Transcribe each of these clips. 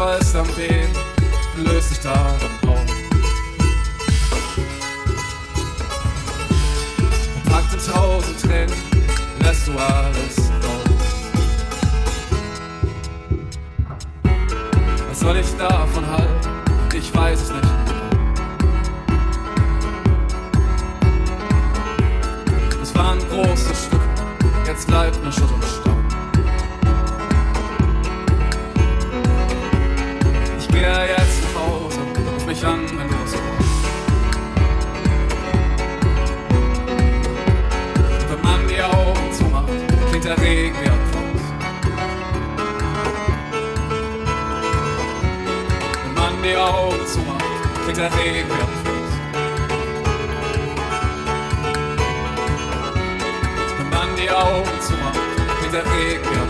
Wasser am Wehen, löst sich daran auf. Packt in tausend Tränen, lässt du alles raus. Was soll ich davon halten? Ich weiß es nicht. Es war ein großes Stück, jetzt bleibt nur Schutt. Augen zu machen, fängt der Regen wieder Fuß. Wenn man die Augen zu machen, fängt der Regen wieder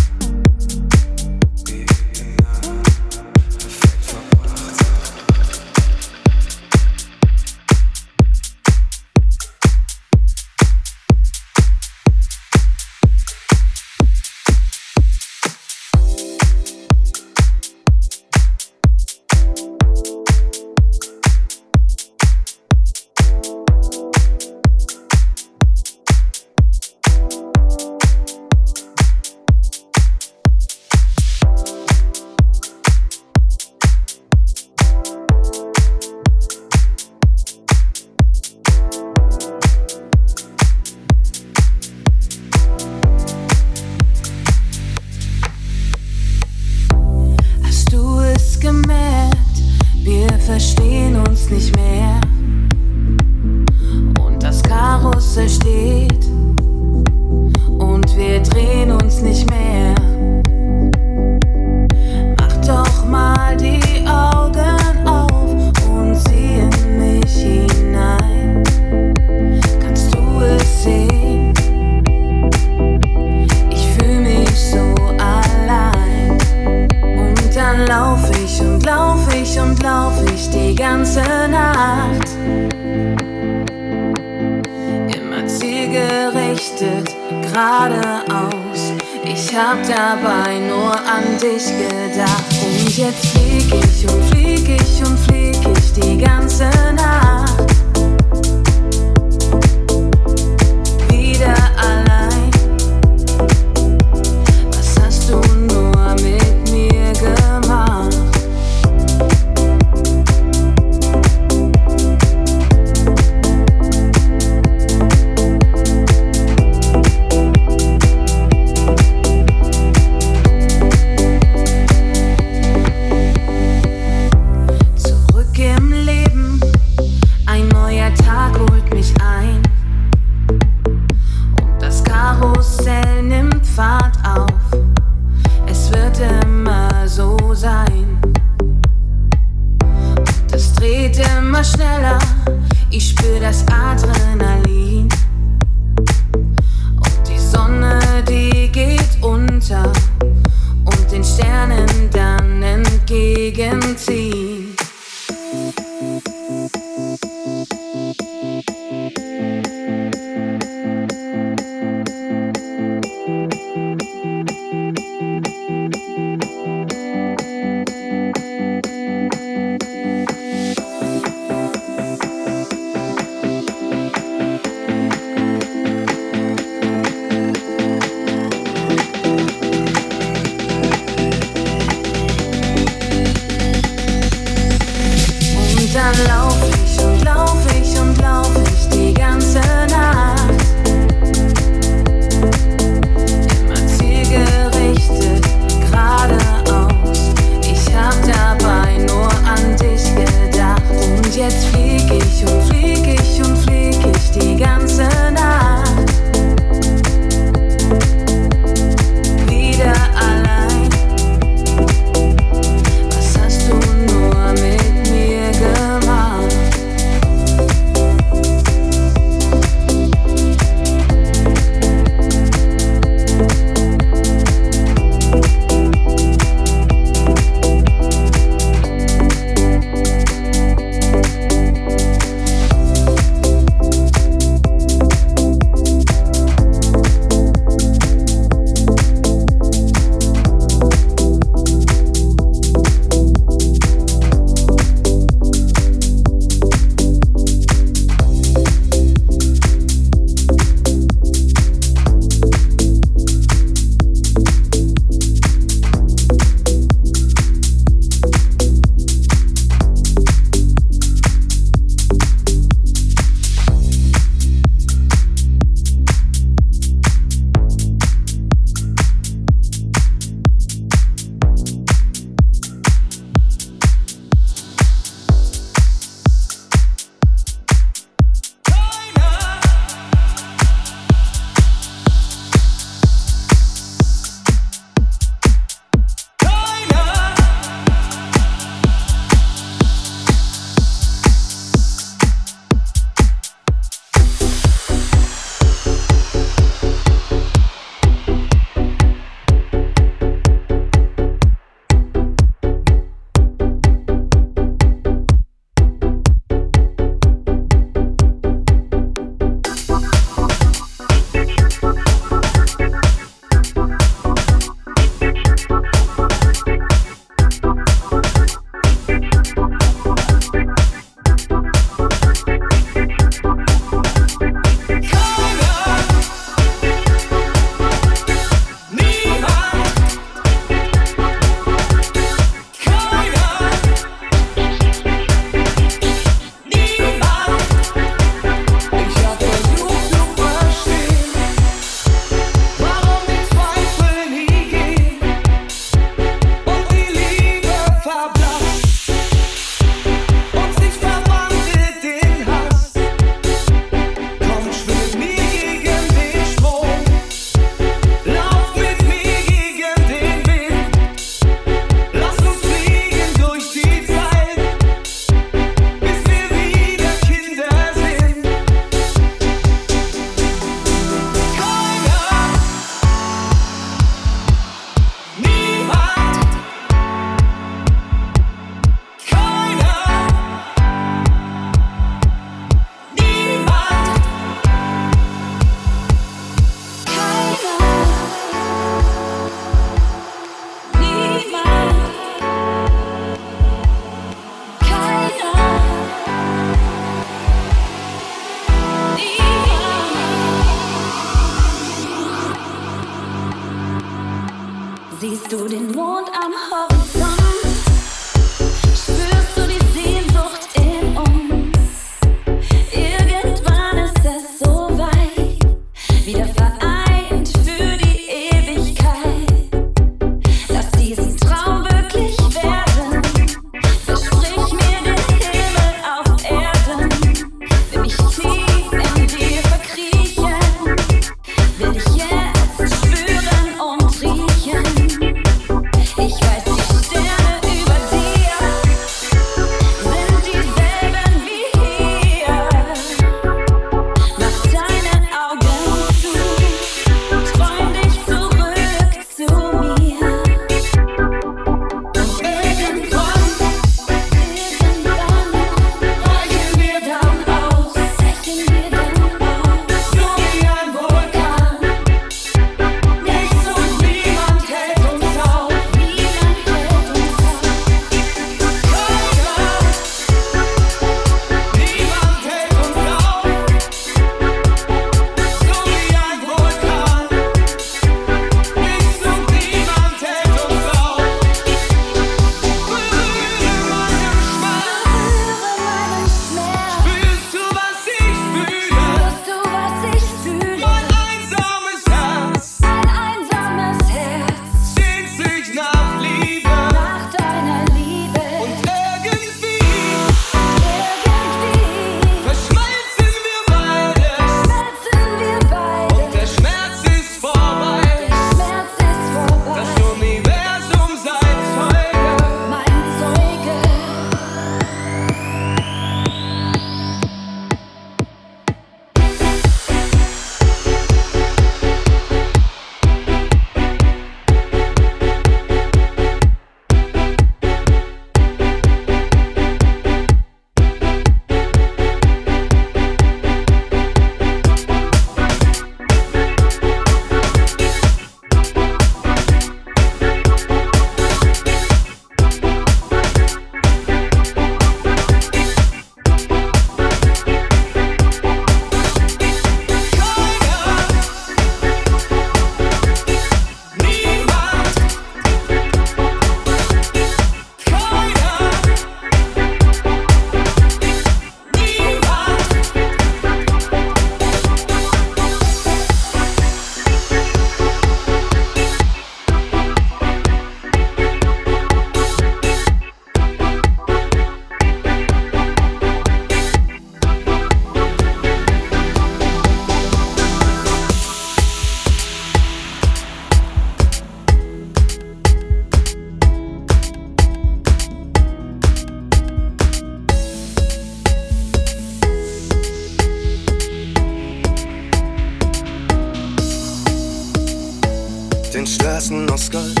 Den Straßen aus Gold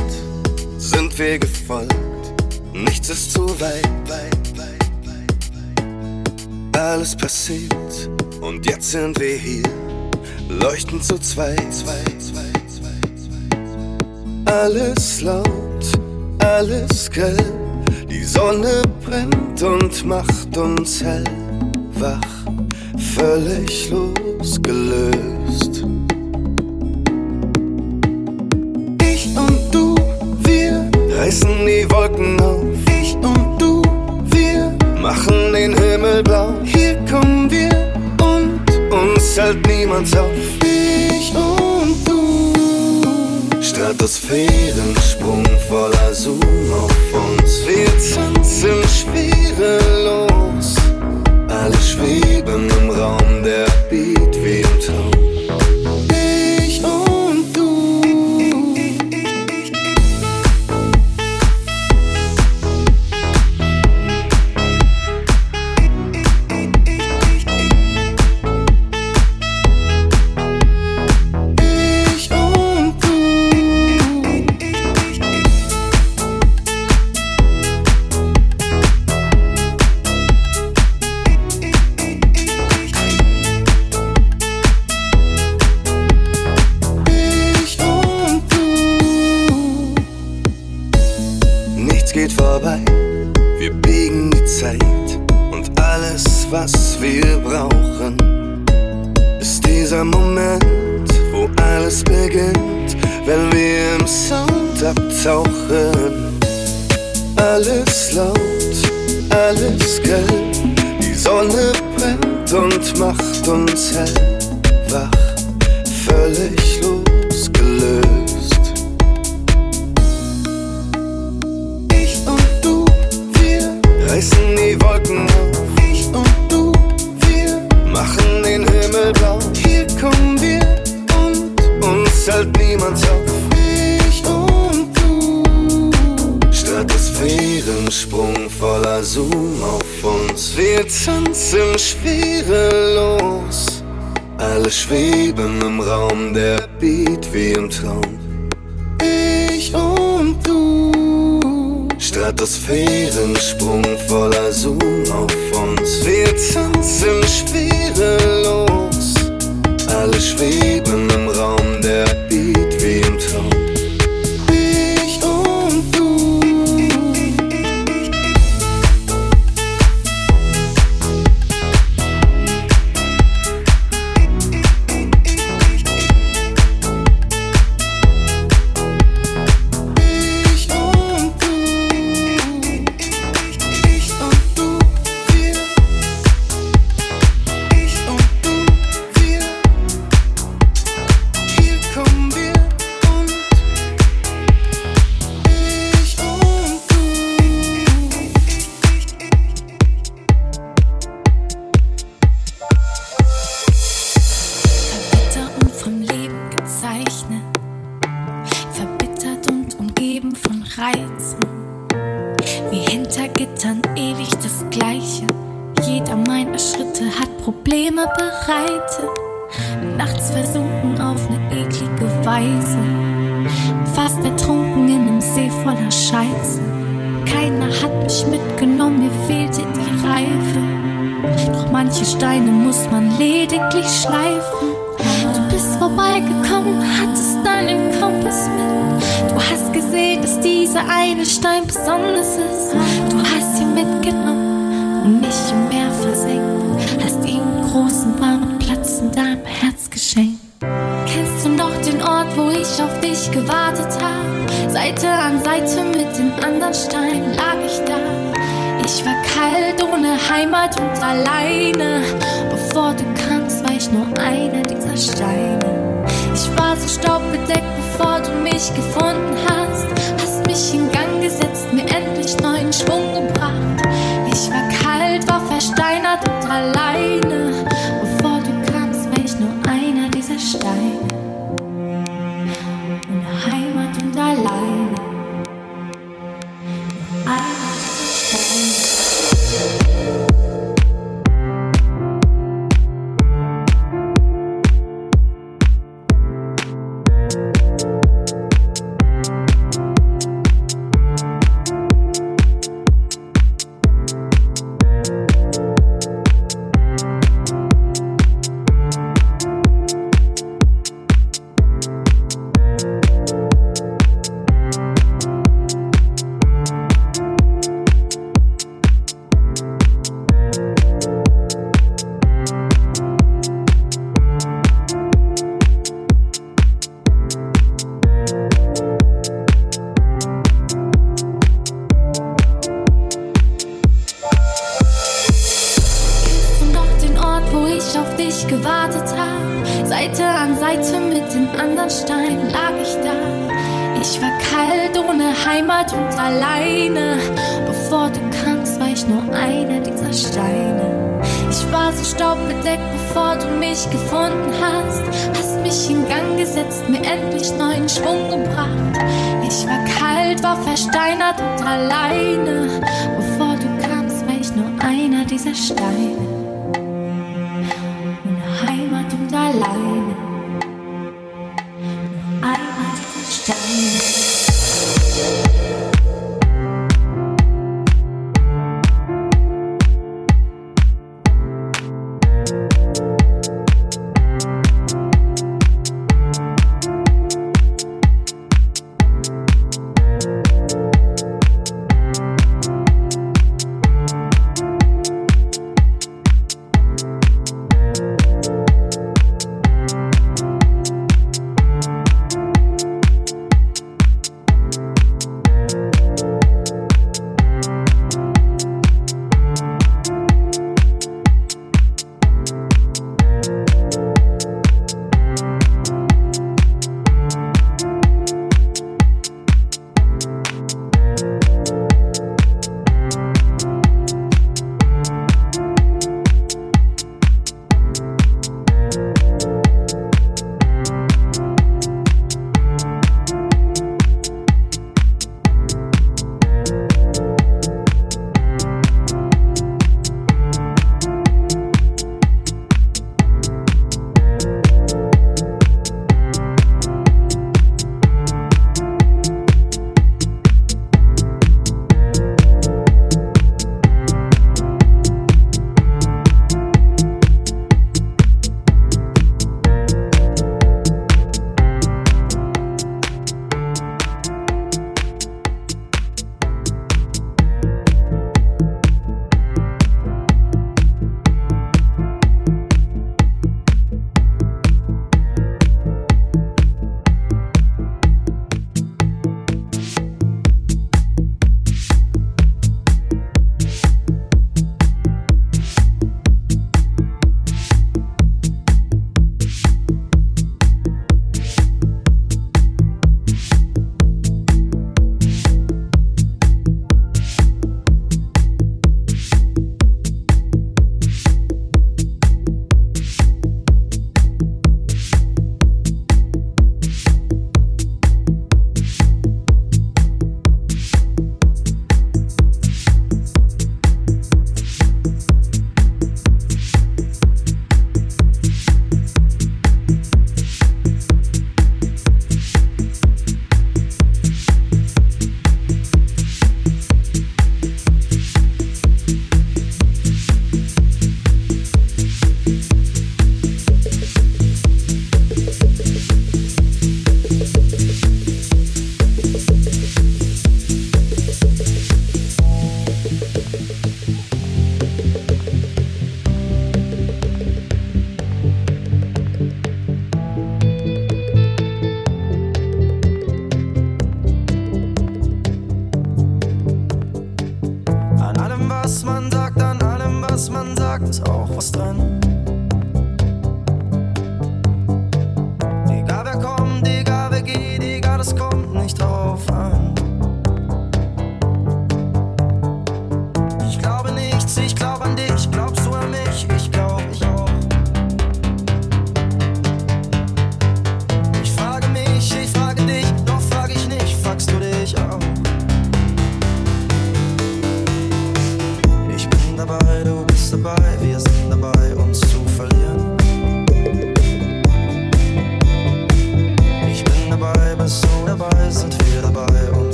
sind wir gefolgt. Nichts ist zu weit. Alles passiert und jetzt sind wir hier. Leuchten zu zweit. Alles laut, alles grell. Die Sonne brennt und macht uns hell. Wach, völlig losgelöst. reißen die Wolken auf. Ich und du, wir machen den Himmel blau. Hier kommen wir und uns hält niemand auf. Ich und du. Stratosphärensprung voller Zoom auf uns. Wir tanzen schwerelos. Alle schweben im Raum der Wir tanzen schwerelos. Alle schweben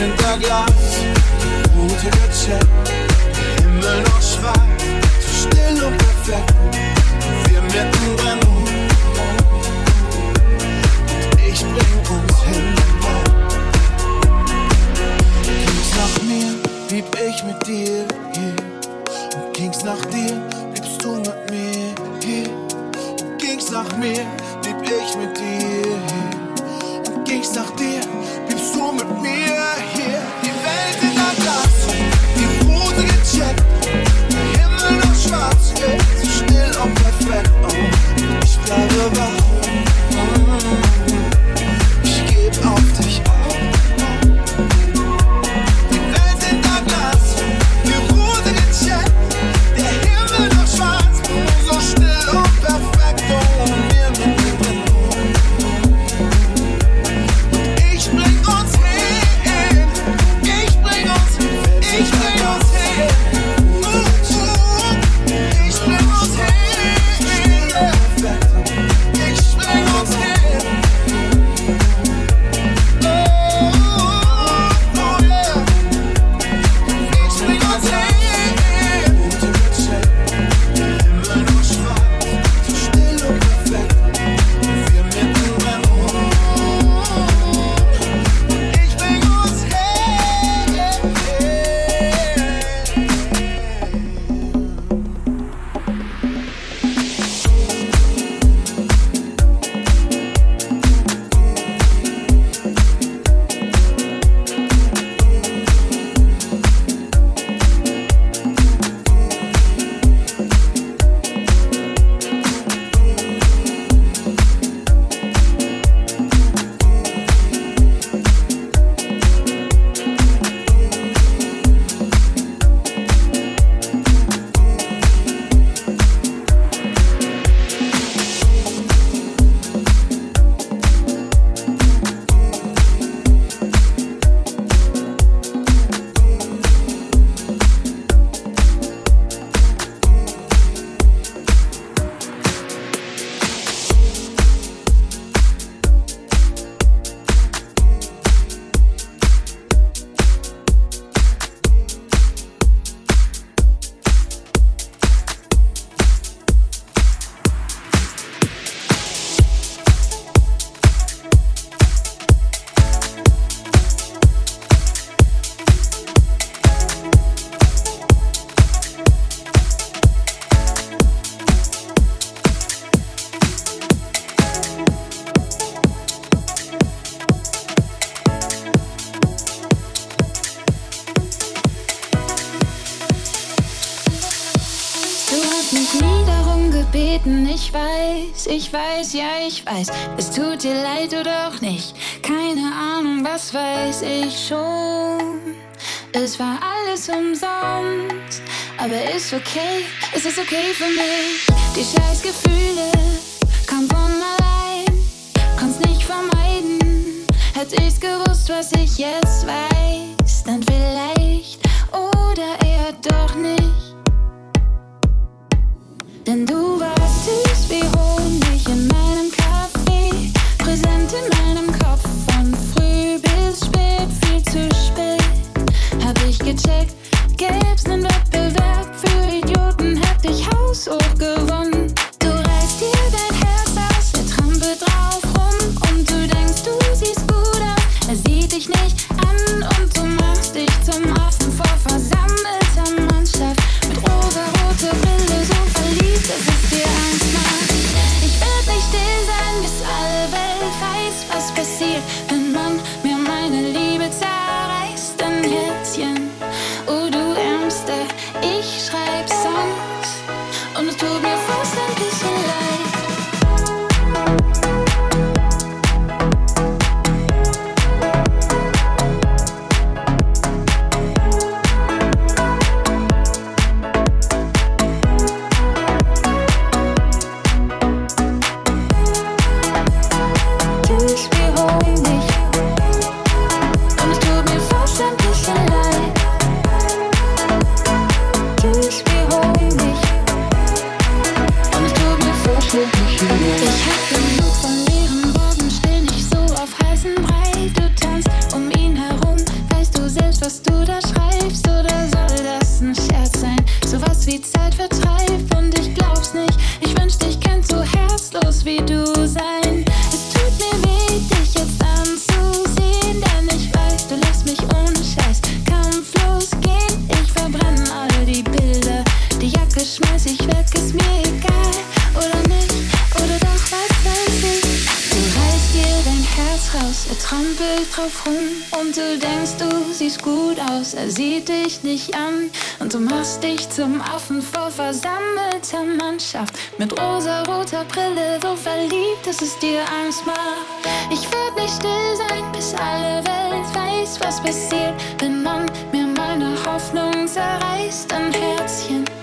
hinter Glas, Route gecheckt, der Himmel noch schwarz, zu still und perfekt, wir mittendrin. Und ich bring uns hin. Ging's nach mir, blieb ich mit dir hier. Und ging's nach dir, bliebst du mit mir hier. Und ging's nach mir, blieb ich mit dir hier. Und ging's nach dir, ich weiß, ja, ich weiß. Es tut dir leid oder auch nicht. Keine Ahnung, was weiß ich schon. Es war alles umsonst, aber ist okay, es ist okay für mich. Die scheiß Gefühle kamen von allein, kannst nicht vermeiden. Hätte ich's gewusst, was ich jetzt weiß, dann vielleicht oder eher doch nicht. could check. drauf rum und du denkst, du siehst gut aus, er sieht dich nicht an und du machst dich zum Affen vor versammelter Mannschaft mit rosa-roter Brille, so verliebt, dass es dir Angst macht. Ich werd nicht still sein, bis alle Welt weiß, was passiert, wenn man mir meine Hoffnung zerreißt, ein Herzchen.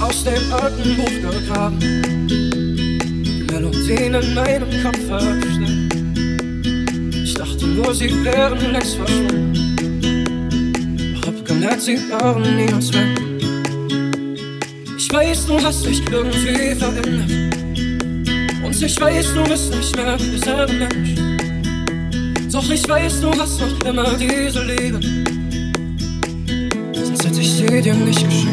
aus dem alten Buch gegraben. Die Melodien in meinem Kopf verstehen. Ich dachte nur, sie wären längst verschwunden. Doch hab gemerkt, sie waren niemals weg. Ich weiß, du hast dich irgendwie verändert. Und ich weiß, du bist nicht mehr derselbe Mensch. Doch ich weiß, du hast noch immer diese Liebe. Sonst hätte ich sie dir nicht geschenkt.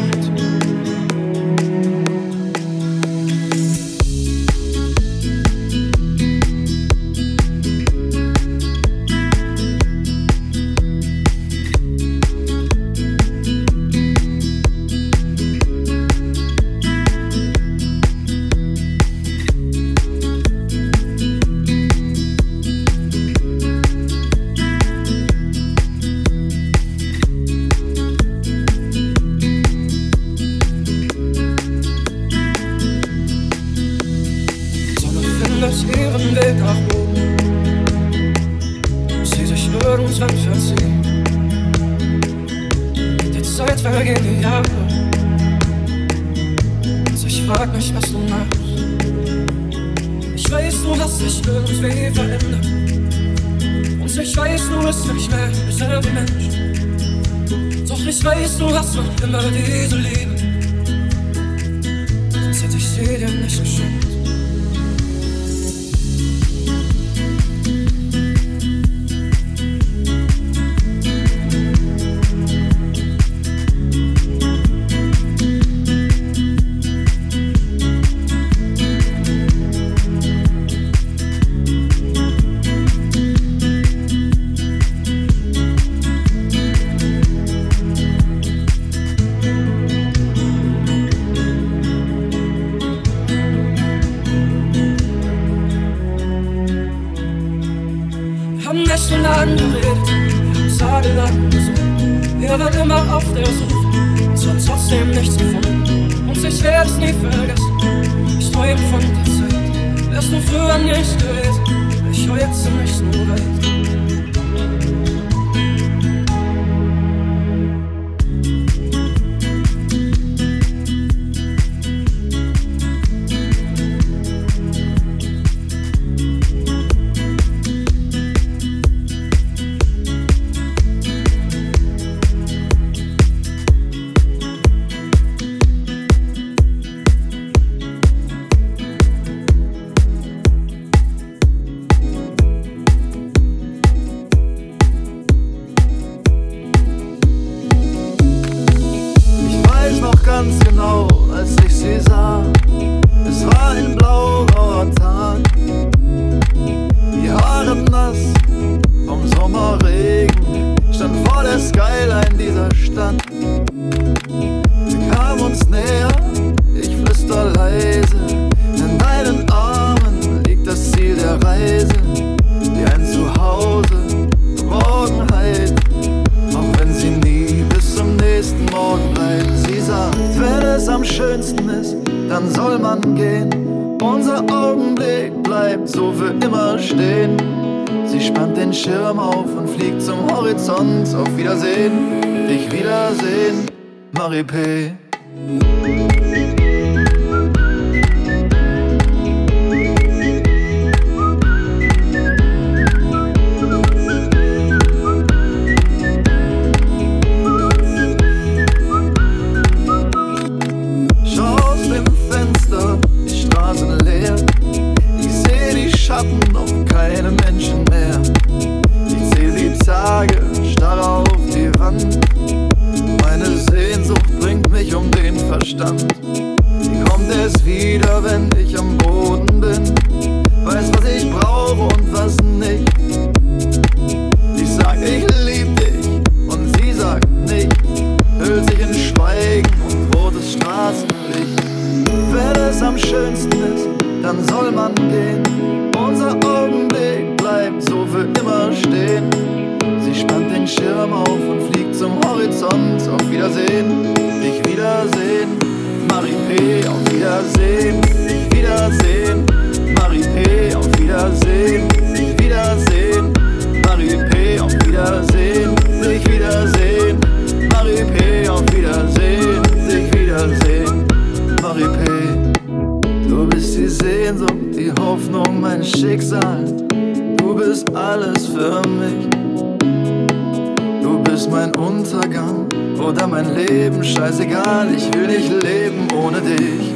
ohne dich.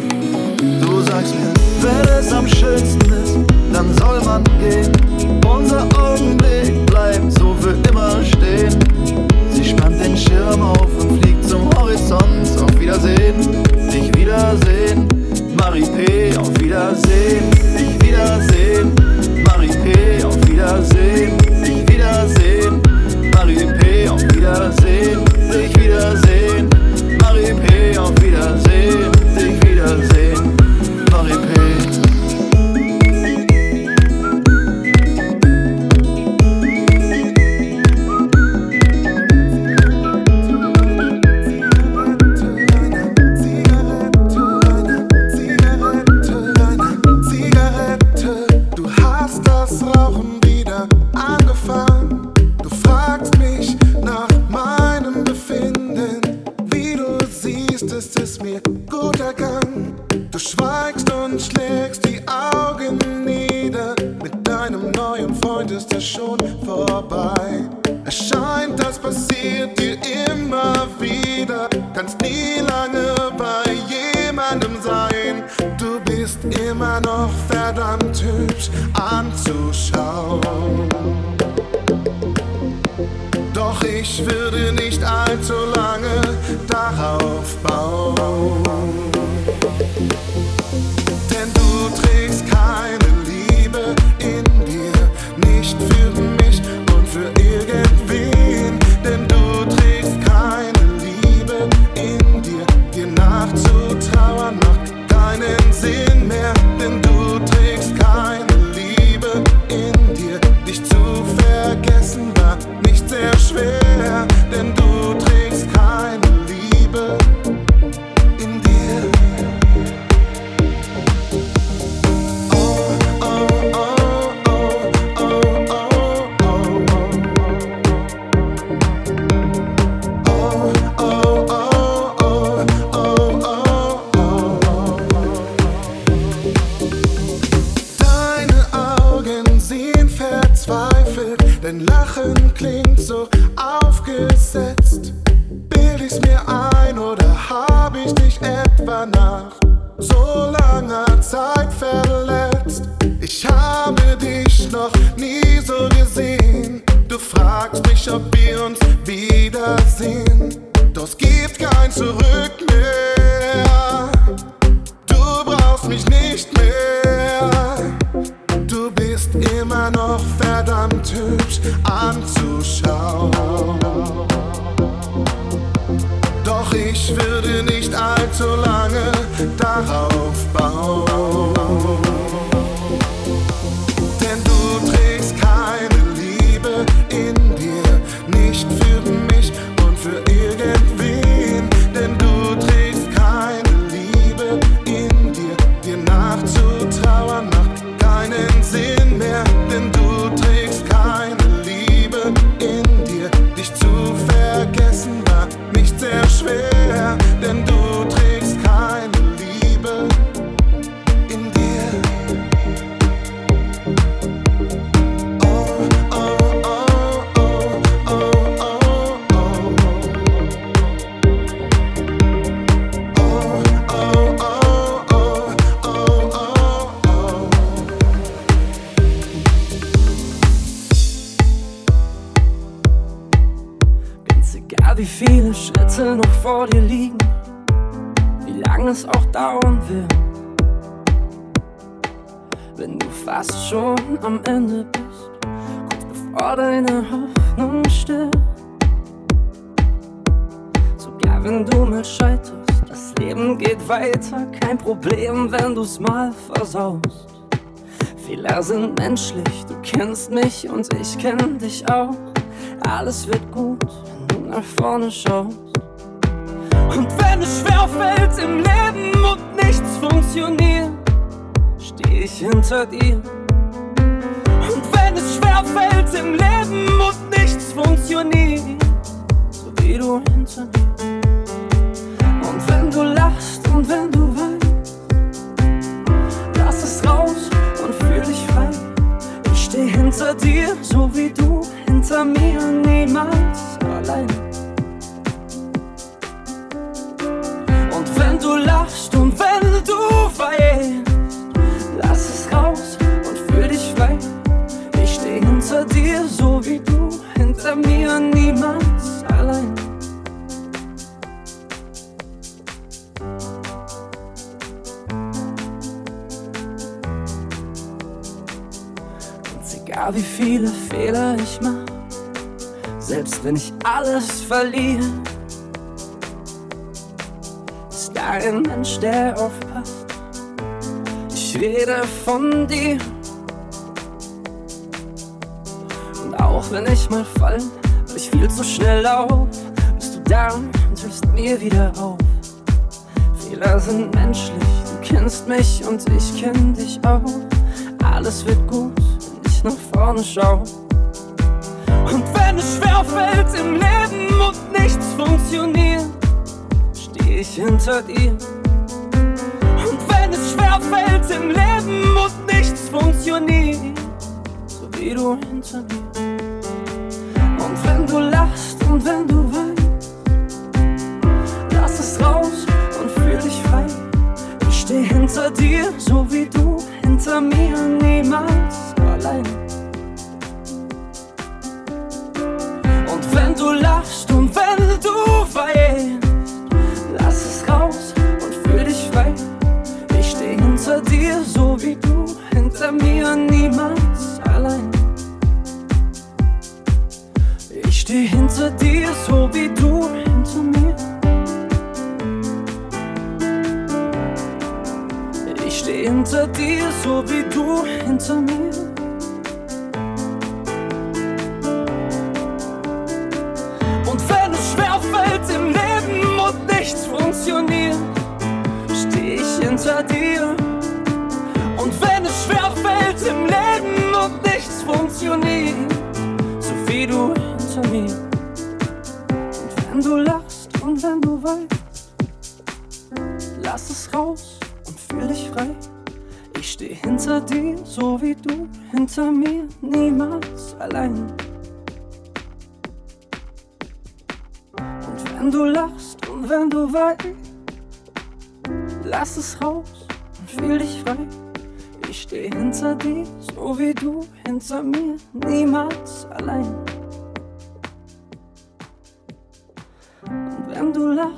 Du sagst mir, wenn es am schönsten ist, dann soll man gehen. Unser Augenblick bleibt so für immer stehen. Sie spannt den Schirm auf und fliegt zum Horizont. Auf Wiedersehen, dich wiedersehen. Marie P., auf Wiedersehen, dich wiedersehen. Marie P., auf Wiedersehen, dich wiedersehen. Marie P., auf Wiedersehen. ob wir uns wiedersehen. Doch es gibt kein Zurück mehr. Du brauchst mich nicht mehr. Du bist immer noch verdammt hübsch anzuschauen. Doch ich würde nicht allzu lange darauf bauen. Du's mal versaust. Fehler sind menschlich, du kennst mich und ich kenn dich auch. Alles wird gut, wenn du nach vorne schaust. Und wenn es schwerfällt im Leben und nichts funktioniert, steh ich hinter dir. Und wenn es schwerfällt im Leben und nichts funktioniert, so wie du hinter mir. Hinter dir, so wie du hinter mir, niemals allein. Und wenn du lachst und wenn du weinst, lass es raus und fühl dich frei. Ich steh hinter dir, so wie du hinter mir, niemals egal wie viele Fehler ich mach, selbst wenn ich alles verliere, ist da ein Mensch, der aufpasst. Ich rede von dir. Und auch wenn ich mal fall, weil ich viel zu schnell lauf, bist du da und hilfst mir wieder auf. Fehler sind menschlich, du kennst mich und ich kenn dich auch. Alles wird gut, vorne schau. Und wenn es schwerfällt im Leben und nichts funktioniert, steh ich hinter dir. Und wenn es schwerfällt im Leben und nichts funktioniert, so wie du hinter mir. Und wenn du lachst und wenn du weinst, lass es raus und fühl dich frei. Ich steh hinter dir, so wie du hinter mir, hinter mir, niemals allein. Ich steh hinter dir, so wie du hinter mir. Ich steh hinter dir, so wie du hinter mir. Und wenn es schwerfällt im Leben und nichts funktioniert, steh ich hinter dir. Wie du hinter mir. Und wenn du lachst und wenn du weinst, lass es raus und fühl dich frei. Ich steh hinter dir, so wie du hinter mir, niemals allein. Und wenn du lachst und wenn du weinst, lass es raus und fühl dich frei. Steh hinter dir, so wie du hinter mir, niemals allein. Und wenn du lachst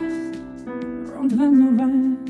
und wenn du weinst,